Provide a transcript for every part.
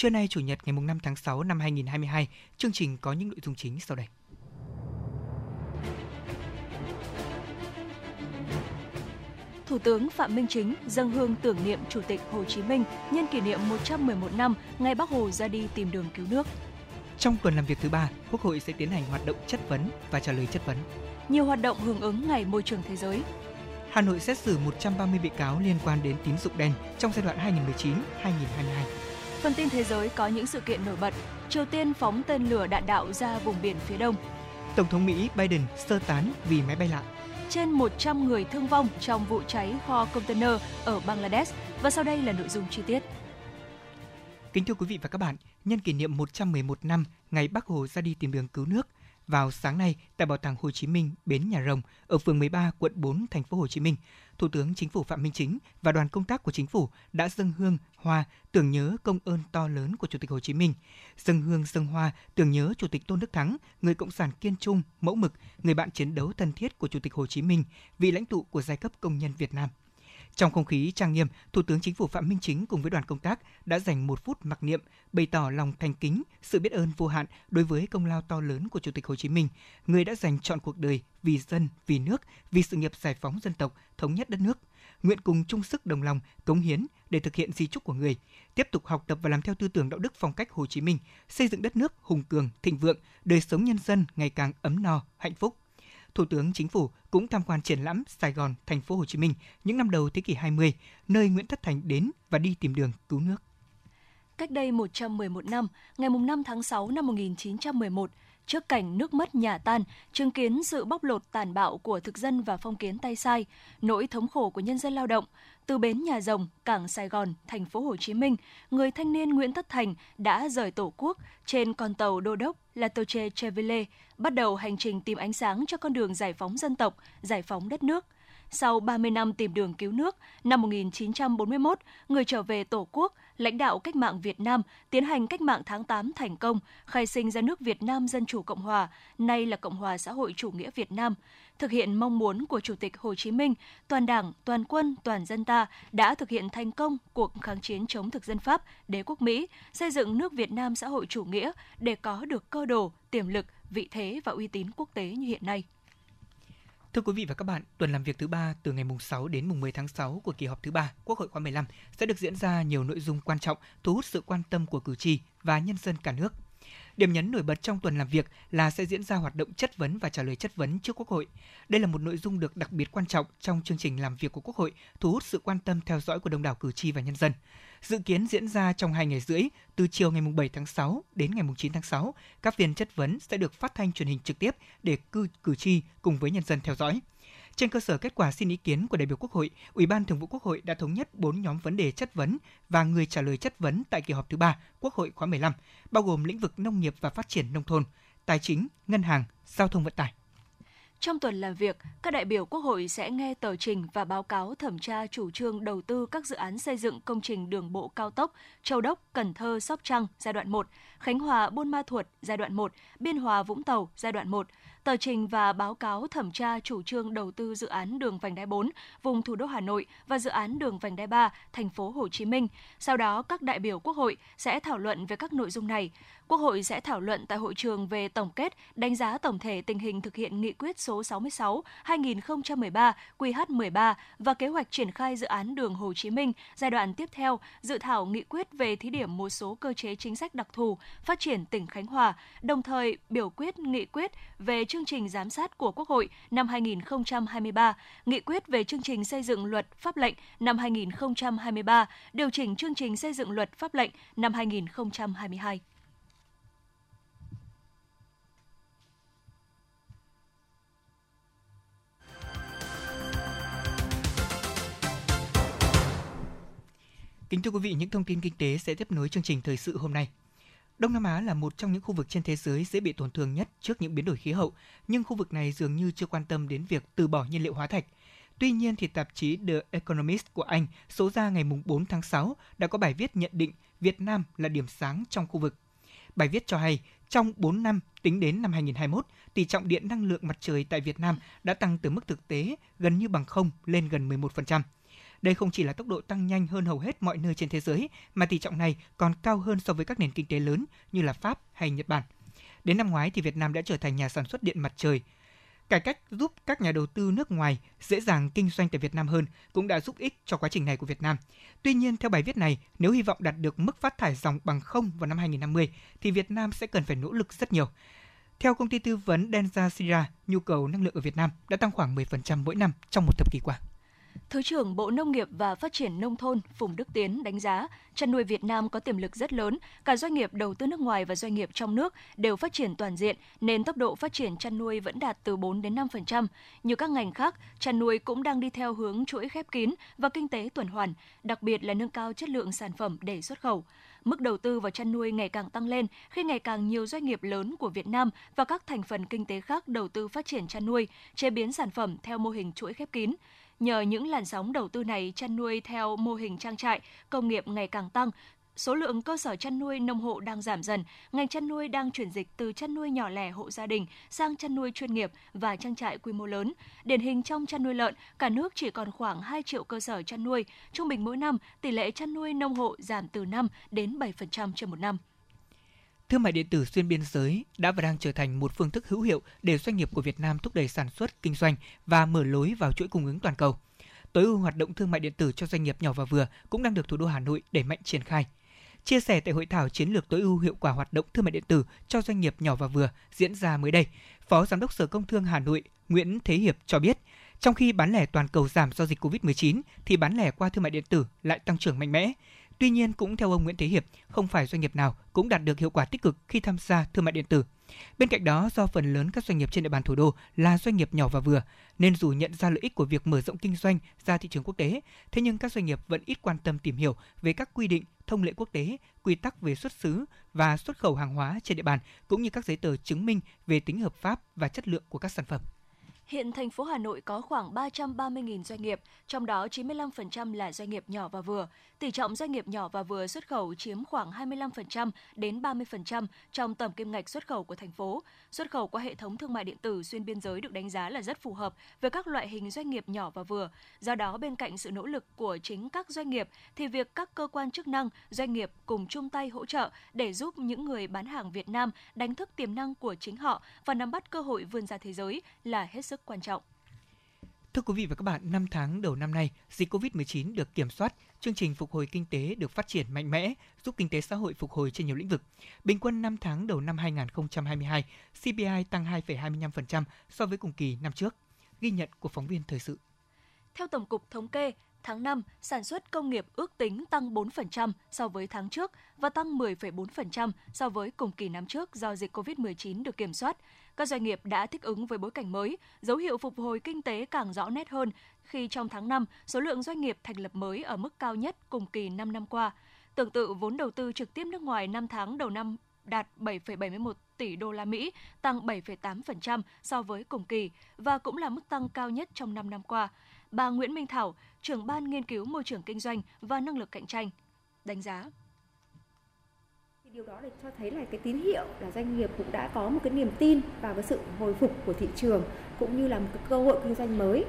Trưa nay chủ nhật ngày 5 tháng 6 năm 2022, chương trình có những nội dung chính sau đây. Thủ tướng Phạm Minh Chính dâng hương tưởng niệm Chủ tịch Hồ Chí Minh nhân kỷ niệm 111 năm ngày Bắc Hồ ra đi tìm đường cứu nước. Trong tuần làm việc thứ ba, Quốc hội sẽ tiến hành hoạt động chất vấn và trả lời chất vấn. Nhiều hoạt động hưởng ứng Ngày Môi trường Thế giới. Hà Nội xét xử 130 bị cáo liên quan đến tín dụng đen trong giai đoạn 2019-2022. Phần tin thế giới có những sự kiện nổi bật. Triều Tiên phóng tên lửa đạn đạo ra vùng biển phía đông. Tổng thống Mỹ Biden sơ tán vì máy bay lạ. Trên 100 người thương vong trong vụ cháy kho container ở Bangladesh. Và sau đây là nội dung chi tiết. Kính thưa quý vị và các bạn, nhân kỷ niệm 111 năm ngày Bắc Hồ ra đi tìm đường cứu nước, vào sáng nay tại Bảo tàng Hồ Chí Minh, bến Nhà Rồng ở phường 13, quận 4, thành phố Hồ Chí Minh, Thủ tướng Chính phủ Phạm Minh Chính và đoàn công tác của Chính phủ đã dâng hương hoa tưởng nhớ công ơn to lớn của Chủ tịch Hồ Chí Minh. Dâng hương dâng hoa tưởng nhớ Chủ tịch Tôn Đức Thắng, người cộng sản kiên trung, mẫu mực, người bạn chiến đấu thân thiết của Chủ tịch Hồ Chí Minh, vị lãnh tụ của giai cấp công nhân Việt Nam. Trong không khí trang nghiêm, Thủ tướng Chính phủ Phạm Minh Chính cùng với đoàn công tác đã dành một phút mặc niệm, bày tỏ lòng thành kính, sự biết ơn vô hạn đối với công lao to lớn của Chủ tịch Hồ Chí Minh, người đã dành chọn cuộc đời vì dân, vì nước, vì sự nghiệp giải phóng dân tộc, thống nhất đất nước. Nguyện cùng chung sức đồng lòng, cống hiến để thực hiện di trúc của người, tiếp tục học tập và làm theo tư tưởng đạo đức phong cách Hồ Chí Minh, xây dựng đất nước hùng cường, thịnh vượng, đời sống nhân dân ngày càng ấm no, hạnh phúc. Thủ tướng Chính phủ cũng tham quan triển lãm Sài Gòn, thành phố Hồ Chí Minh những năm đầu thế kỷ 20, nơi Nguyễn Tất Thành đến và đi tìm đường cứu nước. Cách đây 111 năm, ngày 5 tháng 6 năm 1911, trước cảnh nước mất nhà tan, chứng kiến sự bóc lột tàn bạo của thực dân và phong kiến tay sai, nỗi thống khổ của nhân dân lao động, từ bến nhà rồng, cảng Sài Gòn, thành phố Hồ Chí Minh, người thanh niên Nguyễn Tất Thành đã rời tổ quốc trên con tàu đô đốc La Toche Chevelle, bắt đầu hành trình tìm ánh sáng cho con đường giải phóng dân tộc, giải phóng đất nước – sau 30 năm tìm đường cứu nước, năm 1941, người trở về Tổ quốc, lãnh đạo cách mạng Việt Nam tiến hành cách mạng tháng 8 thành công, khai sinh ra nước Việt Nam Dân Chủ Cộng Hòa, nay là Cộng hòa xã hội chủ nghĩa Việt Nam. Thực hiện mong muốn của Chủ tịch Hồ Chí Minh, toàn đảng, toàn quân, toàn dân ta đã thực hiện thành công cuộc kháng chiến chống thực dân Pháp, đế quốc Mỹ, xây dựng nước Việt Nam xã hội chủ nghĩa để có được cơ đồ, tiềm lực, vị thế và uy tín quốc tế như hiện nay. Thưa quý vị và các bạn, tuần làm việc thứ ba từ ngày mùng 6 đến mùng 10 tháng 6 của kỳ họp thứ ba Quốc hội khóa 15 sẽ được diễn ra nhiều nội dung quan trọng, thu hút sự quan tâm của cử tri và nhân dân cả nước. Điểm nhấn nổi bật trong tuần làm việc là sẽ diễn ra hoạt động chất vấn và trả lời chất vấn trước Quốc hội. Đây là một nội dung được đặc biệt quan trọng trong chương trình làm việc của Quốc hội, thu hút sự quan tâm theo dõi của đông đảo cử tri và nhân dân. Dự kiến diễn ra trong 2 ngày rưỡi, từ chiều ngày 7 tháng 6 đến ngày 9 tháng 6. Các phiên chất vấn sẽ được phát thanh truyền hình trực tiếp để cử, cử tri cùng với nhân dân theo dõi. Trên cơ sở kết quả xin ý kiến của đại biểu Quốc hội, Ủy ban Thường vụ Quốc hội đã thống nhất 4 nhóm vấn đề chất vấn và người trả lời chất vấn tại kỳ họp thứ ba Quốc hội khóa 15, bao gồm lĩnh vực nông nghiệp và phát triển nông thôn, tài chính, ngân hàng, giao thông vận tải. Trong tuần làm việc, các đại biểu Quốc hội sẽ nghe tờ trình và báo cáo thẩm tra chủ trương đầu tư các dự án xây dựng công trình đường bộ cao tốc Châu Đốc, Cần Thơ, Sóc Trăng giai đoạn 1, Khánh Hòa, Buôn Ma Thuột giai đoạn 1, Biên Hòa, Vũng Tàu giai đoạn 1, tờ trình và báo cáo thẩm tra chủ trương đầu tư dự án đường vành đai 4 vùng thủ đô Hà Nội và dự án đường vành đai 3 thành phố Hồ Chí Minh. Sau đó, các đại biểu Quốc hội sẽ thảo luận về các nội dung này. Quốc hội sẽ thảo luận tại hội trường về tổng kết, đánh giá tổng thể tình hình thực hiện nghị quyết số 66 2013 QH13 và kế hoạch triển khai dự án đường Hồ Chí Minh giai đoạn tiếp theo, dự thảo nghị quyết về thí điểm một số cơ chế chính sách đặc thù phát triển tỉnh Khánh Hòa, đồng thời biểu quyết nghị quyết về chương trình giám sát của Quốc hội năm 2023, nghị quyết về chương trình xây dựng luật pháp lệnh năm 2023, điều chỉnh chương trình xây dựng luật pháp lệnh năm 2022. Kính thưa quý vị, những thông tin kinh tế sẽ tiếp nối chương trình thời sự hôm nay. Đông Nam Á là một trong những khu vực trên thế giới dễ bị tổn thương nhất trước những biến đổi khí hậu, nhưng khu vực này dường như chưa quan tâm đến việc từ bỏ nhiên liệu hóa thạch. Tuy nhiên thì tạp chí The Economist của Anh số ra ngày 4 tháng 6 đã có bài viết nhận định Việt Nam là điểm sáng trong khu vực. Bài viết cho hay, trong 4 năm tính đến năm 2021, tỷ trọng điện năng lượng mặt trời tại Việt Nam đã tăng từ mức thực tế gần như bằng không lên gần 11%. Đây không chỉ là tốc độ tăng nhanh hơn hầu hết mọi nơi trên thế giới, mà tỷ trọng này còn cao hơn so với các nền kinh tế lớn như là Pháp hay Nhật Bản. Đến năm ngoái thì Việt Nam đã trở thành nhà sản xuất điện mặt trời. Cải cách giúp các nhà đầu tư nước ngoài dễ dàng kinh doanh tại Việt Nam hơn cũng đã giúp ích cho quá trình này của Việt Nam. Tuy nhiên, theo bài viết này, nếu hy vọng đạt được mức phát thải dòng bằng không vào năm 2050, thì Việt Nam sẽ cần phải nỗ lực rất nhiều. Theo công ty tư vấn Denza Sira, nhu cầu năng lượng ở Việt Nam đã tăng khoảng 10% mỗi năm trong một thập kỷ qua. Thứ trưởng Bộ Nông nghiệp và Phát triển Nông thôn Phùng Đức Tiến đánh giá, chăn nuôi Việt Nam có tiềm lực rất lớn, cả doanh nghiệp đầu tư nước ngoài và doanh nghiệp trong nước đều phát triển toàn diện, nên tốc độ phát triển chăn nuôi vẫn đạt từ 4 đến 5%. Như các ngành khác, chăn nuôi cũng đang đi theo hướng chuỗi khép kín và kinh tế tuần hoàn, đặc biệt là nâng cao chất lượng sản phẩm để xuất khẩu mức đầu tư vào chăn nuôi ngày càng tăng lên khi ngày càng nhiều doanh nghiệp lớn của Việt Nam và các thành phần kinh tế khác đầu tư phát triển chăn nuôi, chế biến sản phẩm theo mô hình chuỗi khép kín. Nhờ những làn sóng đầu tư này, chăn nuôi theo mô hình trang trại, công nghiệp ngày càng tăng, số lượng cơ sở chăn nuôi nông hộ đang giảm dần, ngành chăn nuôi đang chuyển dịch từ chăn nuôi nhỏ lẻ hộ gia đình sang chăn nuôi chuyên nghiệp và trang trại quy mô lớn. Điển hình trong chăn nuôi lợn, cả nước chỉ còn khoảng 2 triệu cơ sở chăn nuôi, trung bình mỗi năm tỷ lệ chăn nuôi nông hộ giảm từ 5 đến 7% trên một năm. Thương mại điện tử xuyên biên giới đã và đang trở thành một phương thức hữu hiệu để doanh nghiệp của Việt Nam thúc đẩy sản xuất, kinh doanh và mở lối vào chuỗi cung ứng toàn cầu. Tối ưu hoạt động thương mại điện tử cho doanh nghiệp nhỏ và vừa cũng đang được thủ đô Hà Nội đẩy mạnh triển khai. Chia sẻ tại hội thảo chiến lược tối ưu hiệu quả hoạt động thương mại điện tử cho doanh nghiệp nhỏ và vừa diễn ra mới đây, Phó Giám đốc Sở Công Thương Hà Nội Nguyễn Thế Hiệp cho biết, trong khi bán lẻ toàn cầu giảm do dịch Covid-19 thì bán lẻ qua thương mại điện tử lại tăng trưởng mạnh mẽ. Tuy nhiên, cũng theo ông Nguyễn Thế Hiệp, không phải doanh nghiệp nào cũng đạt được hiệu quả tích cực khi tham gia thương mại điện tử. Bên cạnh đó, do phần lớn các doanh nghiệp trên địa bàn thủ đô là doanh nghiệp nhỏ và vừa, nên dù nhận ra lợi ích của việc mở rộng kinh doanh ra thị trường quốc tế, thế nhưng các doanh nghiệp vẫn ít quan tâm tìm hiểu về các quy định, thông lệ quốc tế, quy tắc về xuất xứ và xuất khẩu hàng hóa trên địa bàn, cũng như các giấy tờ chứng minh về tính hợp pháp và chất lượng của các sản phẩm. Hiện thành phố Hà Nội có khoảng 330.000 doanh nghiệp, trong đó 95% là doanh nghiệp nhỏ và vừa. Tỷ trọng doanh nghiệp nhỏ và vừa xuất khẩu chiếm khoảng 25% đến 30% trong tổng kim ngạch xuất khẩu của thành phố. Xuất khẩu qua hệ thống thương mại điện tử xuyên biên giới được đánh giá là rất phù hợp với các loại hình doanh nghiệp nhỏ và vừa. Do đó, bên cạnh sự nỗ lực của chính các doanh nghiệp, thì việc các cơ quan chức năng, doanh nghiệp cùng chung tay hỗ trợ để giúp những người bán hàng Việt Nam đánh thức tiềm năng của chính họ và nắm bắt cơ hội vươn ra thế giới là hết sức quan trọng. Thưa quý vị và các bạn, 5 tháng đầu năm nay, dịch COVID-19 được kiểm soát, chương trình phục hồi kinh tế được phát triển mạnh mẽ, giúp kinh tế xã hội phục hồi trên nhiều lĩnh vực. Bình quân 5 tháng đầu năm 2022, CPI tăng 2,25% so với cùng kỳ năm trước. Ghi nhận của phóng viên thời sự. Theo Tổng cục Thống kê, tháng 5, sản xuất công nghiệp ước tính tăng 4% so với tháng trước và tăng 10,4% so với cùng kỳ năm trước do dịch COVID-19 được kiểm soát. Các doanh nghiệp đã thích ứng với bối cảnh mới, dấu hiệu phục hồi kinh tế càng rõ nét hơn khi trong tháng 5, số lượng doanh nghiệp thành lập mới ở mức cao nhất cùng kỳ 5 năm qua. Tương tự, vốn đầu tư trực tiếp nước ngoài 5 tháng đầu năm đạt 7,71 tỷ đô la Mỹ, tăng 7,8% so với cùng kỳ và cũng là mức tăng cao nhất trong 5 năm qua. Bà Nguyễn Minh Thảo, trưởng ban nghiên cứu môi trường kinh doanh và năng lực cạnh tranh, đánh giá điều đó để cho thấy là cái tín hiệu là doanh nghiệp cũng đã có một cái niềm tin vào cái sự hồi phục của thị trường cũng như là một cái cơ hội kinh doanh mới.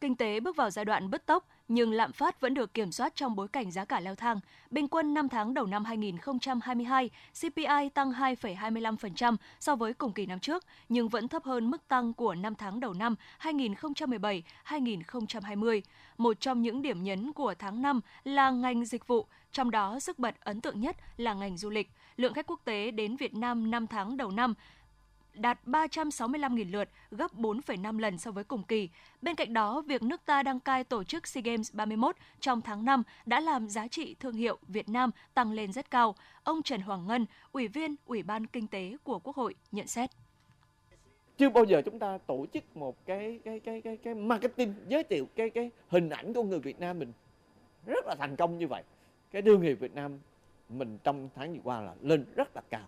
Kinh tế bước vào giai đoạn bứt tốc, nhưng lạm phát vẫn được kiểm soát trong bối cảnh giá cả leo thang. Bình quân 5 tháng đầu năm 2022, CPI tăng 2,25% so với cùng kỳ năm trước, nhưng vẫn thấp hơn mức tăng của 5 tháng đầu năm 2017-2020. Một trong những điểm nhấn của tháng 5 là ngành dịch vụ, trong đó sức bật ấn tượng nhất là ngành du lịch. Lượng khách quốc tế đến Việt Nam 5 tháng đầu năm đạt 365.000 lượt, gấp 4,5 lần so với cùng kỳ. Bên cạnh đó, việc nước ta đăng cai tổ chức SEA Games 31 trong tháng 5 đã làm giá trị thương hiệu Việt Nam tăng lên rất cao. Ông Trần Hoàng Ngân, Ủy viên Ủy ban Kinh tế của Quốc hội nhận xét chưa bao giờ chúng ta tổ chức một cái cái cái cái cái marketing giới thiệu cái cái hình ảnh của người Việt Nam mình rất là thành công như vậy cái thương hiệu Việt Nam mình trong tháng vừa qua là lên rất là cao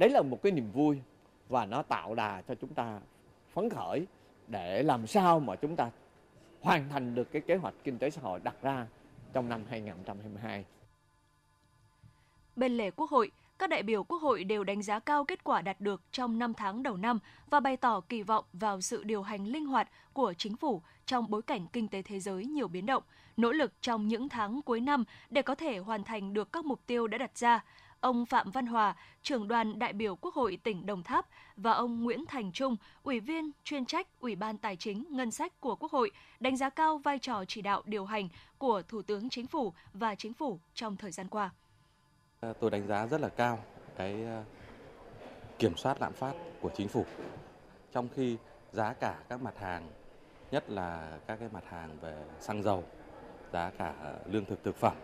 đấy là một cái niềm vui và nó tạo đà cho chúng ta phấn khởi để làm sao mà chúng ta hoàn thành được cái kế hoạch kinh tế xã hội đặt ra trong năm 2022. Bên lề Quốc hội, các đại biểu Quốc hội đều đánh giá cao kết quả đạt được trong 5 tháng đầu năm và bày tỏ kỳ vọng vào sự điều hành linh hoạt của chính phủ trong bối cảnh kinh tế thế giới nhiều biến động, nỗ lực trong những tháng cuối năm để có thể hoàn thành được các mục tiêu đã đặt ra. Ông Phạm Văn Hòa, trưởng đoàn đại biểu Quốc hội tỉnh Đồng Tháp và ông Nguyễn Thành Trung, ủy viên chuyên trách Ủy ban Tài chính Ngân sách của Quốc hội đánh giá cao vai trò chỉ đạo điều hành của Thủ tướng Chính phủ và Chính phủ trong thời gian qua. Tôi đánh giá rất là cao cái ờ, kiểm soát lạm phát của chính phủ. Trong khi giá cả các mặt hàng, nhất là các cái mặt hàng về xăng dầu, giá cả lương thực thực phẩm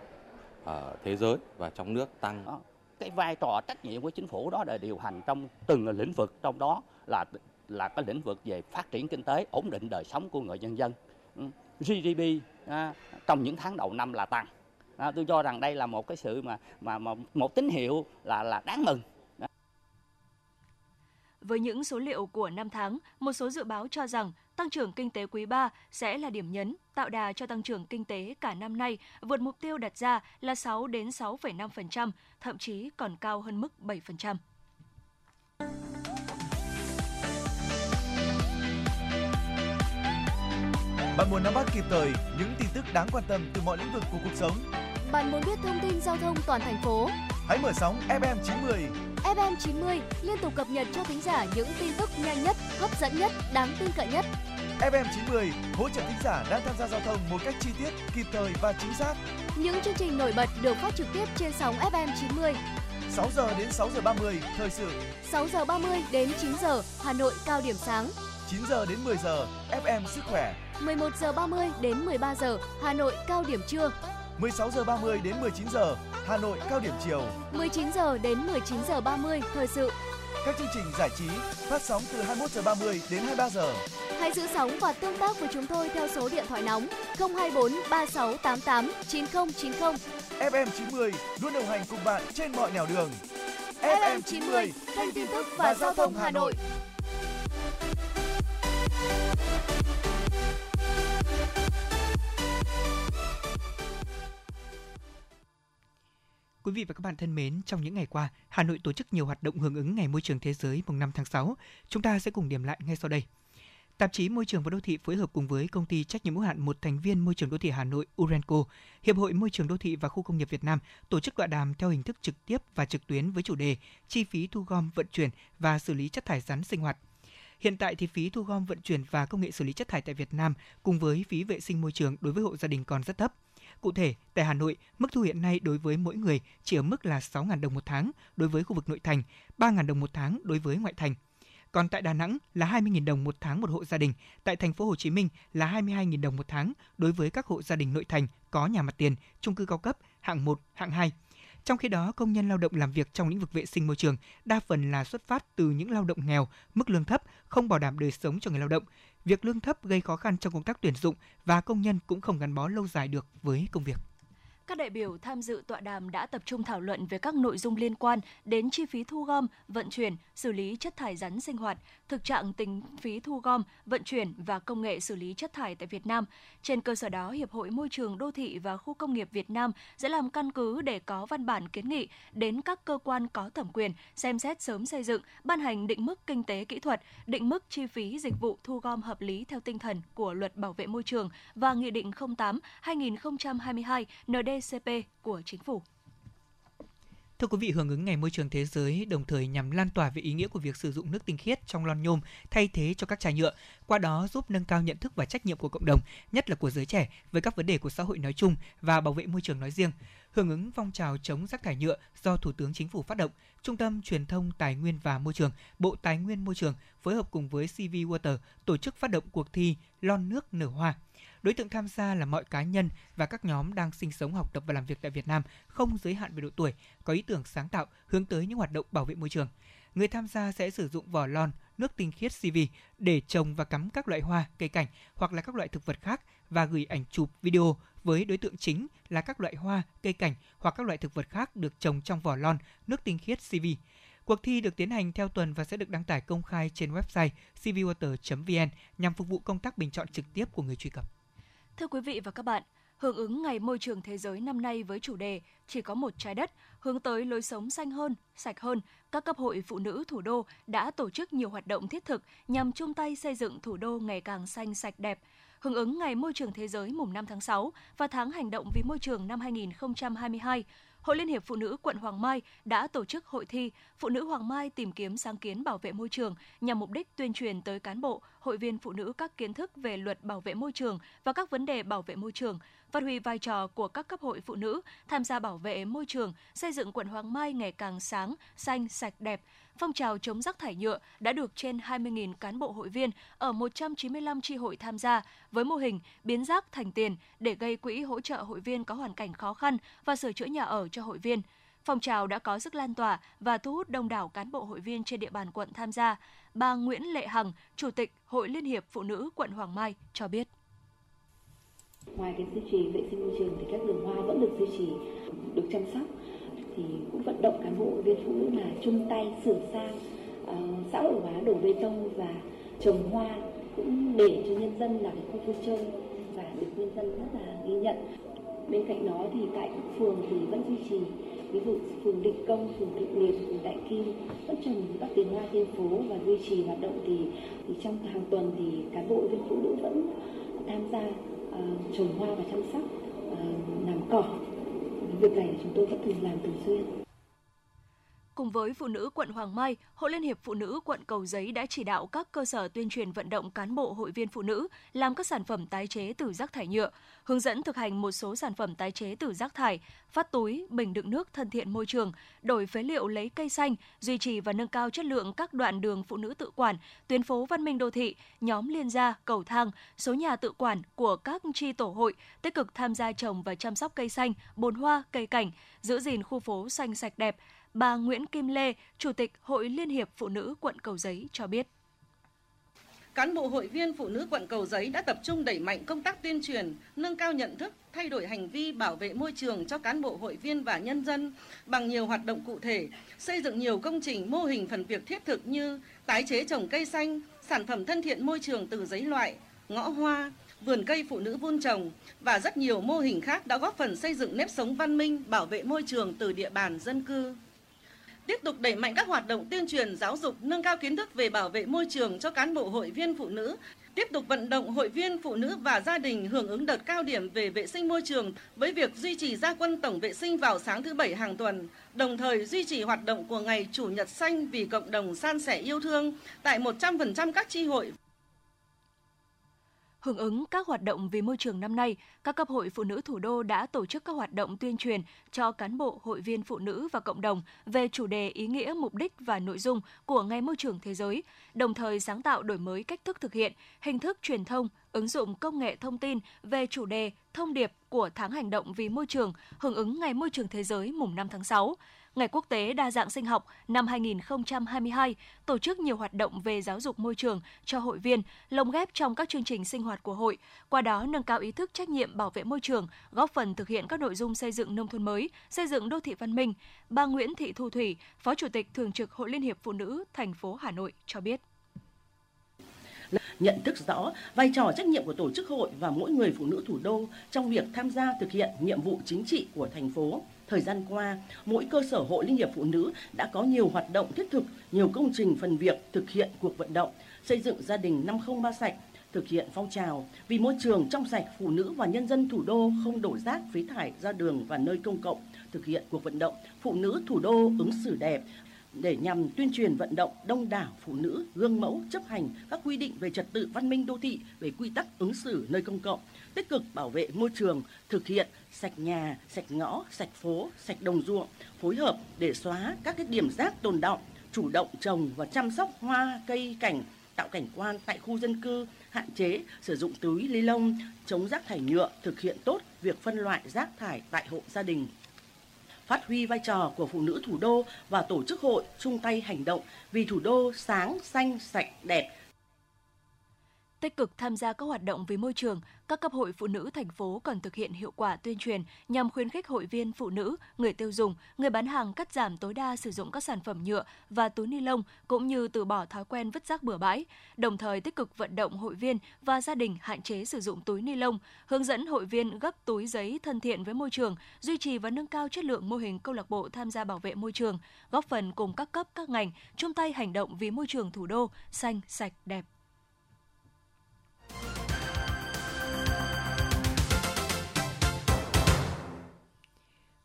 ở thế giới và trong nước tăng. Cái vai trò trách nhiệm của chính phủ đó là điều hành trong từng lĩnh vực. Trong đó là là cái lĩnh vực về phát triển kinh tế, ổn định đời sống của người dân dân. Ừ, GDP à, trong những tháng đầu năm là tăng. À, tôi cho rằng đây là một cái sự mà mà, mà một tín hiệu là là đáng mừng với những số liệu của năm tháng, một số dự báo cho rằng tăng trưởng kinh tế quý 3 sẽ là điểm nhấn, tạo đà cho tăng trưởng kinh tế cả năm nay, vượt mục tiêu đặt ra là 6 đến 6,5%, thậm chí còn cao hơn mức 7%. Bạn muốn nắm bắt kịp thời những tin tức đáng quan tâm từ mọi lĩnh vực của cuộc sống bạn muốn biết thông tin giao thông toàn thành phố? Hãy mở sóng FM 90. FM 90 liên tục cập nhật cho thính giả những tin tức nhanh nhất, hấp dẫn nhất, đáng tin cậy nhất. FM 90 hỗ trợ thính giả đang tham gia giao thông một cách chi tiết, kịp thời và chính xác. Những chương trình nổi bật được phát trực tiếp trên sóng FM 90. 6 giờ đến 6 giờ 30 thời sự. 6 giờ 30 đến 9 giờ Hà Nội cao điểm sáng. 9 giờ đến 10 giờ FM sức khỏe. 11 giờ 30 đến 13 giờ Hà Nội cao điểm trưa. 16 giờ 30 đến 19 giờ, Hà Nội cao điểm chiều. 19 giờ đến 19 giờ 30 thời sự. Các chương trình giải trí phát sóng từ 21 giờ 30 đến 23 giờ. Hãy giữ sóng và tương tác với chúng tôi theo số điện thoại nóng 024 3688 9090. FM 90 luôn đồng hành cùng bạn trên mọi nẻo đường. FM 90, kênh tin tức và giao thông Hà Nội. Quý vị và các bạn thân mến, trong những ngày qua, Hà Nội tổ chức nhiều hoạt động hưởng ứng Ngày Môi trường Thế giới mùng 5 tháng 6. Chúng ta sẽ cùng điểm lại ngay sau đây. Tạp chí Môi trường và Đô thị phối hợp cùng với công ty trách nhiệm hữu hạn một thành viên môi trường đô thị Hà Nội Urenco, Hiệp hội Môi trường đô thị và khu công nghiệp Việt Nam tổ chức tọa đàm theo hình thức trực tiếp và trực tuyến với chủ đề chi phí thu gom, vận chuyển và xử lý chất thải rắn sinh hoạt. Hiện tại thì phí thu gom vận chuyển và công nghệ xử lý chất thải tại Việt Nam cùng với phí vệ sinh môi trường đối với hộ gia đình còn rất thấp. Cụ thể, tại Hà Nội, mức thu hiện nay đối với mỗi người chỉ ở mức là 6.000 đồng một tháng đối với khu vực nội thành, 3.000 đồng một tháng đối với ngoại thành. Còn tại Đà Nẵng là 20.000 đồng một tháng một hộ gia đình, tại thành phố Hồ Chí Minh là 22.000 đồng một tháng đối với các hộ gia đình nội thành có nhà mặt tiền, chung cư cao cấp, hạng 1, hạng 2. Trong khi đó, công nhân lao động làm việc trong lĩnh vực vệ sinh môi trường đa phần là xuất phát từ những lao động nghèo, mức lương thấp, không bảo đảm đời sống cho người lao động, việc lương thấp gây khó khăn trong công tác tuyển dụng và công nhân cũng không gắn bó lâu dài được với công việc. Các đại biểu tham dự tọa đàm đã tập trung thảo luận về các nội dung liên quan đến chi phí thu gom, vận chuyển, xử lý chất thải rắn sinh hoạt, thực trạng tính phí thu gom, vận chuyển và công nghệ xử lý chất thải tại Việt Nam. Trên cơ sở đó, Hiệp hội Môi trường Đô thị và Khu công nghiệp Việt Nam sẽ làm căn cứ để có văn bản kiến nghị đến các cơ quan có thẩm quyền xem xét sớm xây dựng, ban hành định mức kinh tế kỹ thuật, định mức chi phí dịch vụ thu gom hợp lý theo tinh thần của Luật Bảo vệ môi trường và Nghị định 08/2022 ND PCP của chính phủ. Thưa quý vị, hưởng ứng Ngày Môi trường Thế giới đồng thời nhằm lan tỏa về ý nghĩa của việc sử dụng nước tinh khiết trong lon nhôm thay thế cho các chai nhựa, qua đó giúp nâng cao nhận thức và trách nhiệm của cộng đồng, nhất là của giới trẻ với các vấn đề của xã hội nói chung và bảo vệ môi trường nói riêng. Hưởng ứng phong trào chống rác thải nhựa do Thủ tướng Chính phủ phát động, Trung tâm Truyền thông Tài nguyên và Môi trường, Bộ Tài nguyên Môi trường phối hợp cùng với CV Water tổ chức phát động cuộc thi Lon nước nở hoa Đối tượng tham gia là mọi cá nhân và các nhóm đang sinh sống, học tập và làm việc tại Việt Nam, không giới hạn về độ tuổi, có ý tưởng sáng tạo hướng tới những hoạt động bảo vệ môi trường. Người tham gia sẽ sử dụng vỏ lon, nước tinh khiết CV để trồng và cắm các loại hoa, cây cảnh hoặc là các loại thực vật khác và gửi ảnh chụp video với đối tượng chính là các loại hoa, cây cảnh hoặc các loại thực vật khác được trồng trong vỏ lon, nước tinh khiết CV. Cuộc thi được tiến hành theo tuần và sẽ được đăng tải công khai trên website cvwater.vn nhằm phục vụ công tác bình chọn trực tiếp của người truy cập. Thưa quý vị và các bạn, hưởng ứng Ngày Môi trường Thế giới năm nay với chủ đề Chỉ có một trái đất, hướng tới lối sống xanh hơn, sạch hơn, các cấp hội phụ nữ thủ đô đã tổ chức nhiều hoạt động thiết thực nhằm chung tay xây dựng thủ đô ngày càng xanh sạch đẹp. Hưởng ứng Ngày Môi trường Thế giới mùng 5 tháng 6 và tháng hành động vì môi trường năm 2022, Hội Liên hiệp Phụ nữ quận Hoàng Mai đã tổ chức hội thi Phụ nữ Hoàng Mai tìm kiếm sáng kiến bảo vệ môi trường nhằm mục đích tuyên truyền tới cán bộ, hội viên phụ nữ các kiến thức về luật bảo vệ môi trường và các vấn đề bảo vệ môi trường, phát huy vai trò của các cấp hội phụ nữ tham gia bảo vệ môi trường, xây dựng quận Hoàng Mai ngày càng sáng, xanh, sạch đẹp. Phong trào chống rác thải nhựa đã được trên 20.000 cán bộ hội viên ở 195 tri hội tham gia với mô hình biến rác thành tiền để gây quỹ hỗ trợ hội viên có hoàn cảnh khó khăn và sửa chữa nhà ở cho hội viên. Phong trào đã có sức lan tỏa và thu hút đông đảo cán bộ hội viên trên địa bàn quận tham gia. Bà Nguyễn Lệ Hằng, Chủ tịch Hội Liên hiệp Phụ nữ quận Hoàng Mai cho biết. Ngoài cái duy trì vệ sinh môi trường thì các vườn hoa vẫn được duy trì, được chăm sóc thì cũng vận động cán bộ viên phụ nữ là chung tay sửa sang uh, xã hội hóa đổ bê tông và trồng hoa cũng để cho nhân dân là cái khu vui chơi và được nhân dân rất là ghi nhận. Bên cạnh đó thì tại phường thì vẫn duy trì ví dụ phường định công phường định liệt phường đại kim vẫn trồng các tiền hoa trên phố và duy trì hoạt động thì, thì trong hàng tuần thì cán bộ viên phụ nữ vẫn tham gia uh, trồng hoa và chăm sóc uh, làm cỏ việc này chúng tôi vẫn thường làm thường xuyên. Cùng với phụ nữ quận Hoàng Mai, Hội Liên hiệp Phụ nữ quận Cầu Giấy đã chỉ đạo các cơ sở tuyên truyền vận động cán bộ hội viên phụ nữ làm các sản phẩm tái chế từ rác thải nhựa, hướng dẫn thực hành một số sản phẩm tái chế từ rác thải, phát túi, bình đựng nước thân thiện môi trường, đổi phế liệu lấy cây xanh, duy trì và nâng cao chất lượng các đoạn đường phụ nữ tự quản, tuyến phố văn minh đô thị, nhóm liên gia, cầu thang, số nhà tự quản của các tri tổ hội tích cực tham gia trồng và chăm sóc cây xanh, bồn hoa, cây cảnh, giữ gìn khu phố xanh sạch đẹp, bà Nguyễn Kim Lê, Chủ tịch Hội Liên hiệp Phụ nữ quận Cầu Giấy cho biết. Cán bộ hội viên phụ nữ quận Cầu Giấy đã tập trung đẩy mạnh công tác tuyên truyền, nâng cao nhận thức, thay đổi hành vi bảo vệ môi trường cho cán bộ hội viên và nhân dân bằng nhiều hoạt động cụ thể, xây dựng nhiều công trình mô hình phần việc thiết thực như tái chế trồng cây xanh, sản phẩm thân thiện môi trường từ giấy loại, ngõ hoa, vườn cây phụ nữ vun trồng và rất nhiều mô hình khác đã góp phần xây dựng nếp sống văn minh, bảo vệ môi trường từ địa bàn dân cư tiếp tục đẩy mạnh các hoạt động tuyên truyền giáo dục, nâng cao kiến thức về bảo vệ môi trường cho cán bộ hội viên phụ nữ, tiếp tục vận động hội viên phụ nữ và gia đình hưởng ứng đợt cao điểm về vệ sinh môi trường với việc duy trì gia quân tổng vệ sinh vào sáng thứ bảy hàng tuần, đồng thời duy trì hoạt động của ngày Chủ nhật xanh vì cộng đồng san sẻ yêu thương tại 100% các tri hội. Hưởng ứng các hoạt động vì môi trường năm nay, các cấp hội phụ nữ thủ đô đã tổ chức các hoạt động tuyên truyền cho cán bộ, hội viên phụ nữ và cộng đồng về chủ đề ý nghĩa, mục đích và nội dung của Ngày Môi trường Thế giới, đồng thời sáng tạo đổi mới cách thức thực hiện, hình thức truyền thông, ứng dụng công nghệ thông tin về chủ đề, thông điệp của tháng hành động vì môi trường hưởng ứng Ngày Môi trường Thế giới mùng 5 tháng 6 Ngày Quốc tế Đa dạng sinh học năm 2022 tổ chức nhiều hoạt động về giáo dục môi trường cho hội viên, lồng ghép trong các chương trình sinh hoạt của hội, qua đó nâng cao ý thức trách nhiệm bảo vệ môi trường, góp phần thực hiện các nội dung xây dựng nông thôn mới, xây dựng đô thị văn minh. Bà Nguyễn Thị Thu Thủy, Phó Chủ tịch Thường trực Hội Liên hiệp Phụ nữ thành phố Hà Nội cho biết nhận thức rõ vai trò trách nhiệm của tổ chức hội và mỗi người phụ nữ thủ đô trong việc tham gia thực hiện nhiệm vụ chính trị của thành phố. Thời gian qua, mỗi cơ sở hội Liên hiệp Phụ nữ đã có nhiều hoạt động thiết thực, nhiều công trình phần việc thực hiện cuộc vận động, xây dựng gia đình 503 sạch, thực hiện phong trào vì môi trường trong sạch phụ nữ và nhân dân thủ đô không đổ rác phế thải ra đường và nơi công cộng, thực hiện cuộc vận động phụ nữ thủ đô ứng xử đẹp để nhằm tuyên truyền vận động đông đảo phụ nữ gương mẫu chấp hành các quy định về trật tự văn minh đô thị về quy tắc ứng xử nơi công cộng, tích cực bảo vệ môi trường, thực hiện sạch nhà, sạch ngõ, sạch phố, sạch đồng ruộng, phối hợp để xóa các cái điểm rác tồn động, chủ động trồng và chăm sóc hoa, cây cảnh, tạo cảnh quan tại khu dân cư, hạn chế sử dụng túi ni lông, chống rác thải nhựa, thực hiện tốt việc phân loại rác thải tại hộ gia đình phát huy vai trò của phụ nữ thủ đô và tổ chức hội chung tay hành động vì thủ đô sáng, xanh, sạch, đẹp. Tích cực tham gia các hoạt động vì môi trường, các cấp hội phụ nữ thành phố cần thực hiện hiệu quả tuyên truyền nhằm khuyến khích hội viên phụ nữ, người tiêu dùng, người bán hàng cắt giảm tối đa sử dụng các sản phẩm nhựa và túi ni lông cũng như từ bỏ thói quen vứt rác bừa bãi, đồng thời tích cực vận động hội viên và gia đình hạn chế sử dụng túi ni lông, hướng dẫn hội viên gấp túi giấy thân thiện với môi trường, duy trì và nâng cao chất lượng mô hình câu lạc bộ tham gia bảo vệ môi trường, góp phần cùng các cấp các ngành chung tay hành động vì môi trường thủ đô xanh, sạch, đẹp.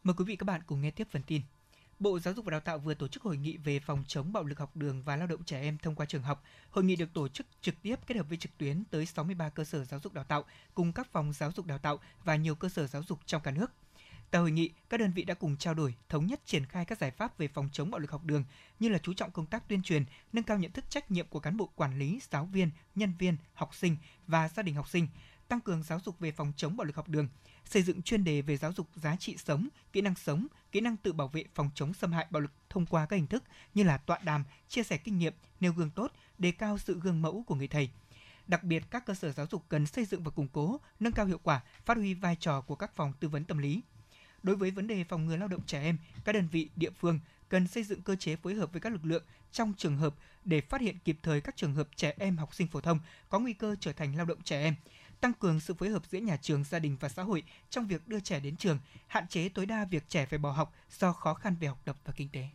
Mời quý vị các bạn cùng nghe tiếp phần tin. Bộ Giáo dục và Đào tạo vừa tổ chức hội nghị về phòng chống bạo lực học đường và lao động trẻ em thông qua trường học. Hội nghị được tổ chức trực tiếp kết hợp với trực tuyến tới 63 cơ sở giáo dục đào tạo cùng các phòng giáo dục đào tạo và nhiều cơ sở giáo dục trong cả nước. Tại hội nghị, các đơn vị đã cùng trao đổi, thống nhất triển khai các giải pháp về phòng chống bạo lực học đường như là chú trọng công tác tuyên truyền, nâng cao nhận thức trách nhiệm của cán bộ quản lý, giáo viên, nhân viên, học sinh và gia đình học sinh, tăng cường giáo dục về phòng chống bạo lực học đường, xây dựng chuyên đề về giáo dục giá trị sống, kỹ năng sống, kỹ năng tự bảo vệ phòng chống xâm hại bạo lực thông qua các hình thức như là tọa đàm, chia sẻ kinh nghiệm, nêu gương tốt, đề cao sự gương mẫu của người thầy. Đặc biệt, các cơ sở giáo dục cần xây dựng và củng cố, nâng cao hiệu quả, phát huy vai trò của các phòng tư vấn tâm lý. Đối với vấn đề phòng ngừa lao động trẻ em, các đơn vị địa phương cần xây dựng cơ chế phối hợp với các lực lượng trong trường hợp để phát hiện kịp thời các trường hợp trẻ em học sinh phổ thông có nguy cơ trở thành lao động trẻ em, tăng cường sự phối hợp giữa nhà trường, gia đình và xã hội trong việc đưa trẻ đến trường, hạn chế tối đa việc trẻ phải bỏ học do khó khăn về học tập và kinh tế.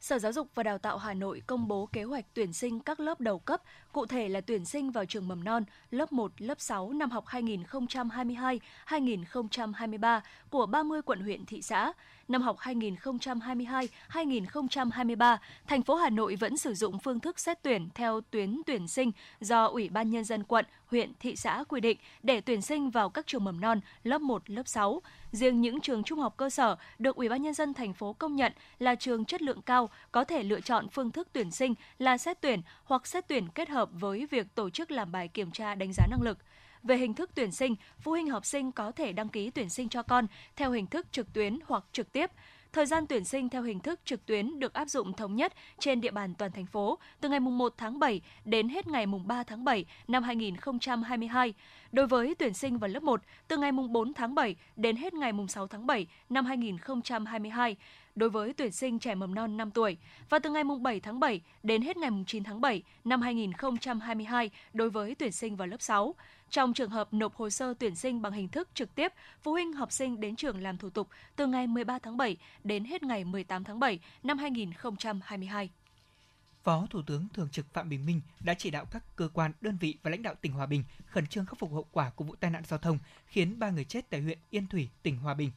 Sở Giáo dục và Đào tạo Hà Nội công bố kế hoạch tuyển sinh các lớp đầu cấp, cụ thể là tuyển sinh vào trường mầm non lớp 1, lớp 6 năm học 2022-2023 của 30 quận huyện thị xã. Năm học 2022-2023, thành phố Hà Nội vẫn sử dụng phương thức xét tuyển theo tuyến tuyển sinh do Ủy ban Nhân dân quận, huyện, thị xã quy định để tuyển sinh vào các trường mầm non lớp 1, lớp 6. Riêng những trường trung học cơ sở được Ủy ban nhân dân thành phố công nhận là trường chất lượng cao có thể lựa chọn phương thức tuyển sinh là xét tuyển hoặc xét tuyển kết hợp với việc tổ chức làm bài kiểm tra đánh giá năng lực. Về hình thức tuyển sinh, phụ huynh học sinh có thể đăng ký tuyển sinh cho con theo hình thức trực tuyến hoặc trực tiếp. Thời gian tuyển sinh theo hình thức trực tuyến được áp dụng thống nhất trên địa bàn toàn thành phố từ ngày 1 tháng 7 đến hết ngày 3 tháng 7 năm 2022. Đối với tuyển sinh vào lớp 1, từ ngày 4 tháng 7 đến hết ngày 6 tháng 7 năm 2022 đối với tuyển sinh trẻ mầm non 5 tuổi và từ ngày 7 tháng 7 đến hết ngày 9 tháng 7 năm 2022 đối với tuyển sinh vào lớp 6. Trong trường hợp nộp hồ sơ tuyển sinh bằng hình thức trực tiếp, phụ huynh học sinh đến trường làm thủ tục từ ngày 13 tháng 7 đến hết ngày 18 tháng 7 năm 2022. Phó Thủ tướng Thường trực Phạm Bình Minh đã chỉ đạo các cơ quan, đơn vị và lãnh đạo tỉnh Hòa Bình khẩn trương khắc phục hậu quả của vụ tai nạn giao thông khiến 3 người chết tại huyện Yên Thủy, tỉnh Hòa Bình.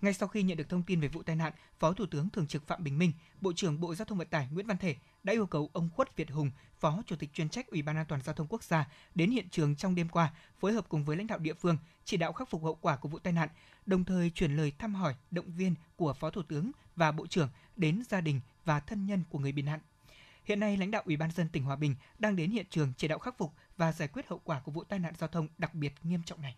Ngay sau khi nhận được thông tin về vụ tai nạn, Phó Thủ tướng Thường trực Phạm Bình Minh, Bộ trưởng Bộ Giao thông Vận tải Nguyễn Văn Thể đã yêu cầu ông Khuất Việt Hùng, Phó Chủ tịch chuyên trách Ủy ban An toàn giao thông quốc gia đến hiện trường trong đêm qua, phối hợp cùng với lãnh đạo địa phương chỉ đạo khắc phục hậu quả của vụ tai nạn, đồng thời chuyển lời thăm hỏi, động viên của Phó Thủ tướng và Bộ trưởng đến gia đình và thân nhân của người bị nạn. Hiện nay, lãnh đạo Ủy ban dân tỉnh Hòa Bình đang đến hiện trường chỉ đạo khắc phục và giải quyết hậu quả của vụ tai nạn giao thông đặc biệt nghiêm trọng này.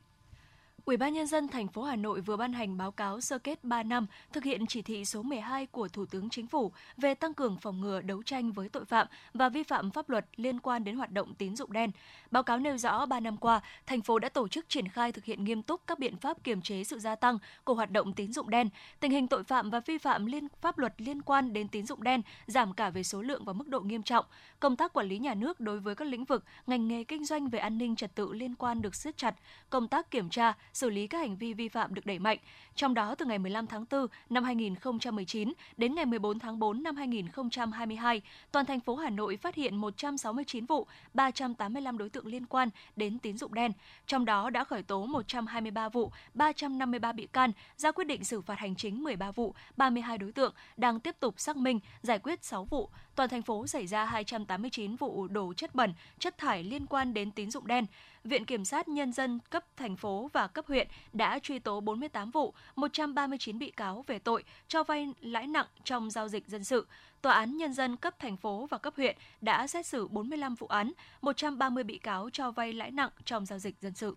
Ủy ban nhân dân thành phố Hà Nội vừa ban hành báo cáo sơ kết 3 năm thực hiện chỉ thị số 12 của Thủ tướng Chính phủ về tăng cường phòng ngừa đấu tranh với tội phạm và vi phạm pháp luật liên quan đến hoạt động tín dụng đen. Báo cáo nêu rõ 3 năm qua, thành phố đã tổ chức triển khai thực hiện nghiêm túc các biện pháp kiềm chế sự gia tăng của hoạt động tín dụng đen, tình hình tội phạm và vi phạm liên pháp luật liên quan đến tín dụng đen giảm cả về số lượng và mức độ nghiêm trọng. Công tác quản lý nhà nước đối với các lĩnh vực, ngành nghề kinh doanh về an ninh trật tự liên quan được siết chặt, công tác kiểm tra, xử lý các hành vi vi phạm được đẩy mạnh. Trong đó, từ ngày 15 tháng 4 năm 2019 đến ngày 14 tháng 4 năm 2022, toàn thành phố Hà Nội phát hiện 169 vụ, 385 đối tượng liên quan đến tín dụng đen. Trong đó đã khởi tố 123 vụ, 353 bị can, ra quyết định xử phạt hành chính 13 vụ, 32 đối tượng, đang tiếp tục xác minh, giải quyết 6 vụ. Toàn thành phố xảy ra 289 vụ đổ chất bẩn, chất thải liên quan đến tín dụng đen. Viện Kiểm sát Nhân dân cấp thành phố và cấp huyện đã truy tố 48 vụ, 139 bị cáo về tội cho vay lãi nặng trong giao dịch dân sự. Tòa án Nhân dân cấp thành phố và cấp huyện đã xét xử 45 vụ án, 130 bị cáo cho vay lãi nặng trong giao dịch dân sự.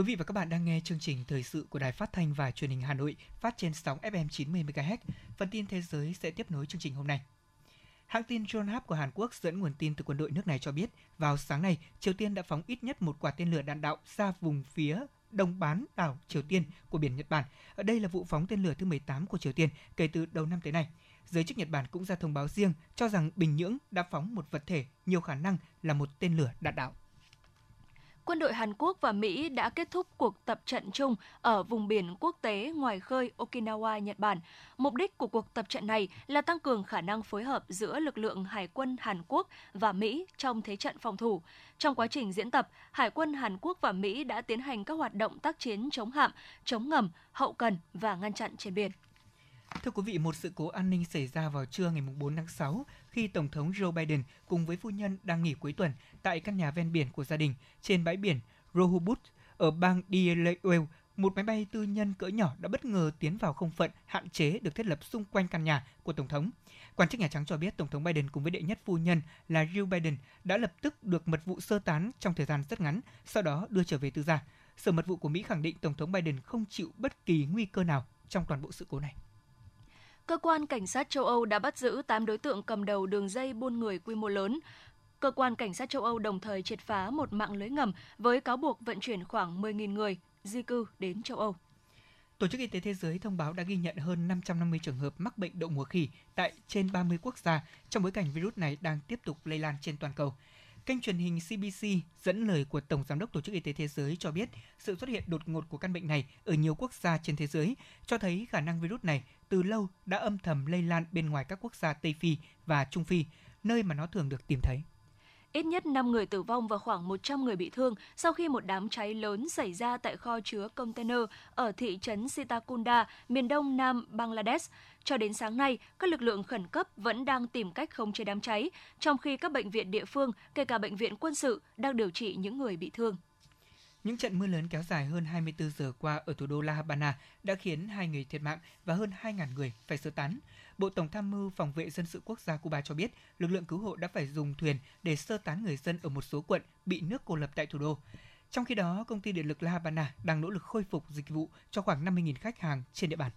Quý vị và các bạn đang nghe chương trình thời sự của Đài Phát thanh và Truyền hình Hà Nội phát trên sóng FM 90 MHz. Phần tin thế giới sẽ tiếp nối chương trình hôm nay. Hãng tin Yonhap của Hàn Quốc dẫn nguồn tin từ quân đội nước này cho biết, vào sáng nay, Triều Tiên đã phóng ít nhất một quả tên lửa đạn đạo ra vùng phía đông bán đảo Triều Tiên của biển Nhật Bản. Ở đây là vụ phóng tên lửa thứ 18 của Triều Tiên kể từ đầu năm tới nay. Giới chức Nhật Bản cũng ra thông báo riêng cho rằng Bình Nhưỡng đã phóng một vật thể nhiều khả năng là một tên lửa đạn đạo quân đội Hàn Quốc và Mỹ đã kết thúc cuộc tập trận chung ở vùng biển quốc tế ngoài khơi Okinawa, Nhật Bản. Mục đích của cuộc tập trận này là tăng cường khả năng phối hợp giữa lực lượng Hải quân Hàn Quốc và Mỹ trong thế trận phòng thủ. Trong quá trình diễn tập, Hải quân Hàn Quốc và Mỹ đã tiến hành các hoạt động tác chiến chống hạm, chống ngầm, hậu cần và ngăn chặn trên biển. Thưa quý vị, một sự cố an ninh xảy ra vào trưa ngày 4 tháng 6 khi Tổng thống Joe Biden cùng với phu nhân đang nghỉ cuối tuần tại căn nhà ven biển của gia đình trên bãi biển Rehoboth ở bang Delaware. Một máy bay tư nhân cỡ nhỏ đã bất ngờ tiến vào không phận hạn chế được thiết lập xung quanh căn nhà của Tổng thống. Quan chức Nhà Trắng cho biết Tổng thống Biden cùng với đệ nhất phu nhân là Jill Biden đã lập tức được mật vụ sơ tán trong thời gian rất ngắn, sau đó đưa trở về tư gia. Sở mật vụ của Mỹ khẳng định Tổng thống Biden không chịu bất kỳ nguy cơ nào trong toàn bộ sự cố này. Cơ quan Cảnh sát châu Âu đã bắt giữ 8 đối tượng cầm đầu đường dây buôn người quy mô lớn. Cơ quan Cảnh sát châu Âu đồng thời triệt phá một mạng lưới ngầm với cáo buộc vận chuyển khoảng 10.000 người di cư đến châu Âu. Tổ chức Y tế Thế giới thông báo đã ghi nhận hơn 550 trường hợp mắc bệnh đậu mùa khỉ tại trên 30 quốc gia trong bối cảnh virus này đang tiếp tục lây lan trên toàn cầu. Kênh truyền hình CBC dẫn lời của Tổng Giám đốc Tổ chức Y tế Thế giới cho biết sự xuất hiện đột ngột của căn bệnh này ở nhiều quốc gia trên thế giới cho thấy khả năng virus này từ lâu đã âm thầm lây lan bên ngoài các quốc gia Tây Phi và Trung Phi, nơi mà nó thường được tìm thấy. Ít nhất 5 người tử vong và khoảng 100 người bị thương sau khi một đám cháy lớn xảy ra tại kho chứa container ở thị trấn Sitakunda, miền đông nam Bangladesh. Cho đến sáng nay, các lực lượng khẩn cấp vẫn đang tìm cách khống chế đám cháy, trong khi các bệnh viện địa phương, kể cả bệnh viện quân sự, đang điều trị những người bị thương. Những trận mưa lớn kéo dài hơn 24 giờ qua ở thủ đô La Habana đã khiến hai người thiệt mạng và hơn 2.000 người phải sơ tán. Bộ Tổng tham mưu Phòng vệ dân sự quốc gia Cuba cho biết, lực lượng cứu hộ đã phải dùng thuyền để sơ tán người dân ở một số quận bị nước cô lập tại thủ đô. Trong khi đó, công ty điện lực La Habana đang nỗ lực khôi phục dịch vụ cho khoảng 50.000 khách hàng trên địa bàn.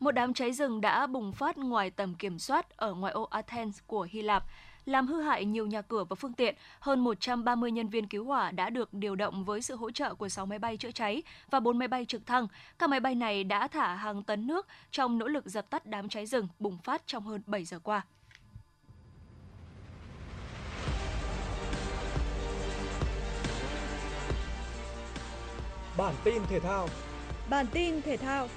Một đám cháy rừng đã bùng phát ngoài tầm kiểm soát ở ngoại ô Athens của Hy Lạp làm hư hại nhiều nhà cửa và phương tiện. Hơn 130 nhân viên cứu hỏa đã được điều động với sự hỗ trợ của 6 máy bay chữa cháy và 4 máy bay trực thăng. Các máy bay này đã thả hàng tấn nước trong nỗ lực dập tắt đám cháy rừng bùng phát trong hơn 7 giờ qua. Bản tin thể thao Bản tin thể thao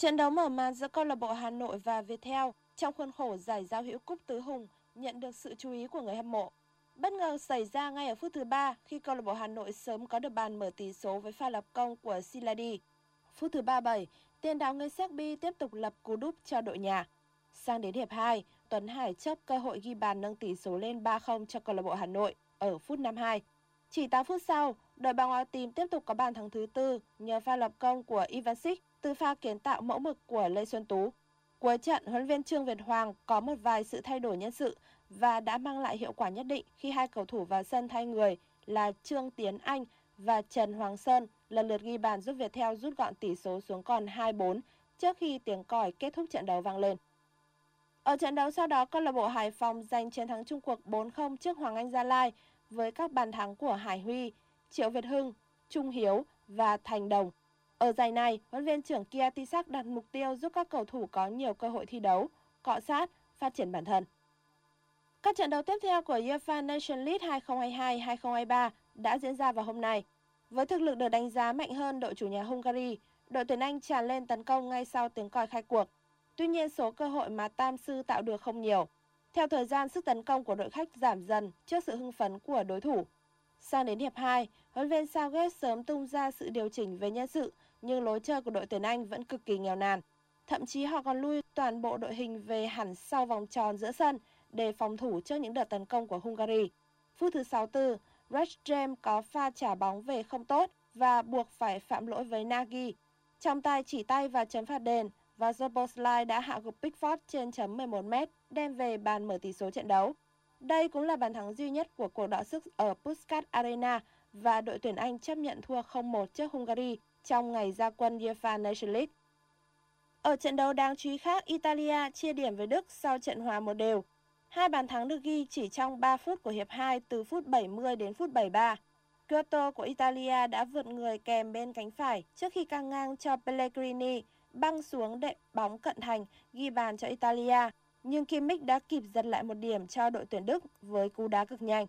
Trận đấu mở màn giữa câu lạc bộ Hà Nội và Viettel trong khuôn khổ giải giao hữu cúp tứ hùng nhận được sự chú ý của người hâm mộ. Bất ngờ xảy ra ngay ở phút thứ ba khi câu lạc bộ Hà Nội sớm có được bàn mở tỷ số với pha lập công của Siladi. Phút thứ 37, tiền đạo người Serbi tiếp tục lập cú đúp cho đội nhà. Sang đến hiệp 2, Tuấn Hải chớp cơ hội ghi bàn nâng tỷ số lên 3-0 cho câu lạc bộ Hà Nội ở phút 52. Chỉ 8 phút sau, đội bóng áo tím tiếp tục có bàn thắng thứ tư nhờ pha lập công của Ivansic từ pha kiến tạo mẫu mực của Lê Xuân Tú. Cuối trận, huấn viên Trương Việt Hoàng có một vài sự thay đổi nhân sự và đã mang lại hiệu quả nhất định khi hai cầu thủ vào sân thay người là Trương Tiến Anh và Trần Hoàng Sơn lần lượt ghi bàn giúp việt theo rút gọn tỷ số xuống còn 2-4 trước khi tiếng còi kết thúc trận đấu vang lên. Ở trận đấu sau đó, câu lạc bộ Hải Phòng giành chiến thắng chung cuộc 4-0 trước Hoàng Anh Gia Lai với các bàn thắng của Hải Huy, Triệu Việt Hưng, Trung Hiếu và Thành Đồng. Ở giải này, huấn viên trưởng Kia Tisak đặt mục tiêu giúp các cầu thủ có nhiều cơ hội thi đấu, cọ sát, phát triển bản thân. Các trận đấu tiếp theo của UEFA Nation League 2022-2023 đã diễn ra vào hôm nay. Với thực lực được đánh giá mạnh hơn đội chủ nhà Hungary, đội tuyển Anh tràn lên tấn công ngay sau tiếng còi khai cuộc. Tuy nhiên số cơ hội mà Tam Sư tạo được không nhiều. Theo thời gian, sức tấn công của đội khách giảm dần trước sự hưng phấn của đối thủ. Sang đến hiệp 2, huấn viên Southgate sớm tung ra sự điều chỉnh về nhân sự nhưng lối chơi của đội tuyển Anh vẫn cực kỳ nghèo nàn. Thậm chí họ còn lui toàn bộ đội hình về hẳn sau vòng tròn giữa sân để phòng thủ trước những đợt tấn công của Hungary. Phút thứ 64, Rex James có pha trả bóng về không tốt và buộc phải phạm lỗi với Nagy. Trong tay chỉ tay và chấm phạt đền và Zoboslai đã hạ gục Pickford trên chấm 11 m đem về bàn mở tỷ số trận đấu. Đây cũng là bàn thắng duy nhất của cuộc đọ sức ở Puskas Arena và đội tuyển Anh chấp nhận thua 0-1 trước Hungary trong ngày ra quân UEFA Nations League. Ở trận đấu đáng chú ý khác, Italia chia điểm với Đức sau trận hòa một đều. Hai bàn thắng được ghi chỉ trong 3 phút của hiệp 2 từ phút 70 đến phút 73. Giotto của Italia đã vượt người kèm bên cánh phải trước khi căng ngang cho Pellegrini băng xuống đệm bóng cận thành ghi bàn cho Italia, nhưng Kimmich đã kịp giật lại một điểm cho đội tuyển Đức với cú đá cực nhanh.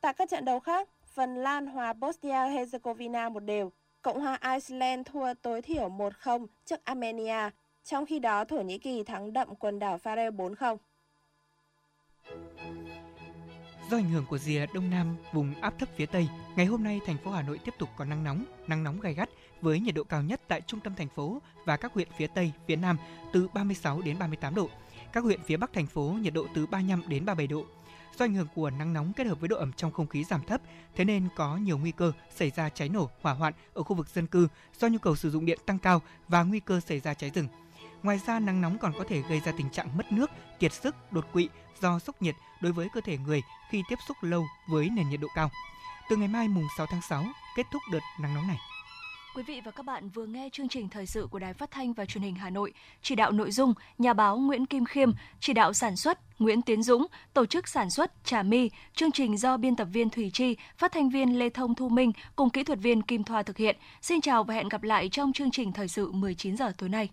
Tại các trận đấu khác, Phần Lan hòa Bosnia-Herzegovina một đều, Cộng hòa Iceland thua tối thiểu 1-0 trước Armenia, trong khi đó Thổ Nhĩ Kỳ thắng đậm quần đảo Faroe 4-0. Do ảnh hưởng của rìa đông nam vùng áp thấp phía tây, ngày hôm nay thành phố Hà Nội tiếp tục có nắng nóng, nắng nóng gay gắt với nhiệt độ cao nhất tại trung tâm thành phố và các huyện phía tây, phía nam từ 36 đến 38 độ. Các huyện phía bắc thành phố nhiệt độ từ 35 đến 37 độ. Do ảnh hưởng của nắng nóng kết hợp với độ ẩm trong không khí giảm thấp, thế nên có nhiều nguy cơ xảy ra cháy nổ, hỏa hoạn ở khu vực dân cư do nhu cầu sử dụng điện tăng cao và nguy cơ xảy ra cháy rừng. Ngoài ra, nắng nóng còn có thể gây ra tình trạng mất nước, kiệt sức, đột quỵ do sốc nhiệt đối với cơ thể người khi tiếp xúc lâu với nền nhiệt độ cao. Từ ngày mai mùng 6 tháng 6, kết thúc đợt nắng nóng này. Quý vị và các bạn vừa nghe chương trình thời sự của Đài Phát thanh và Truyền hình Hà Nội, chỉ đạo nội dung nhà báo Nguyễn Kim Khiêm, chỉ đạo sản xuất Nguyễn Tiến Dũng, tổ chức sản xuất Trà My, chương trình do biên tập viên Thủy Chi, phát thanh viên Lê Thông Thu Minh cùng kỹ thuật viên Kim Thoa thực hiện. Xin chào và hẹn gặp lại trong chương trình thời sự 19 giờ tối nay.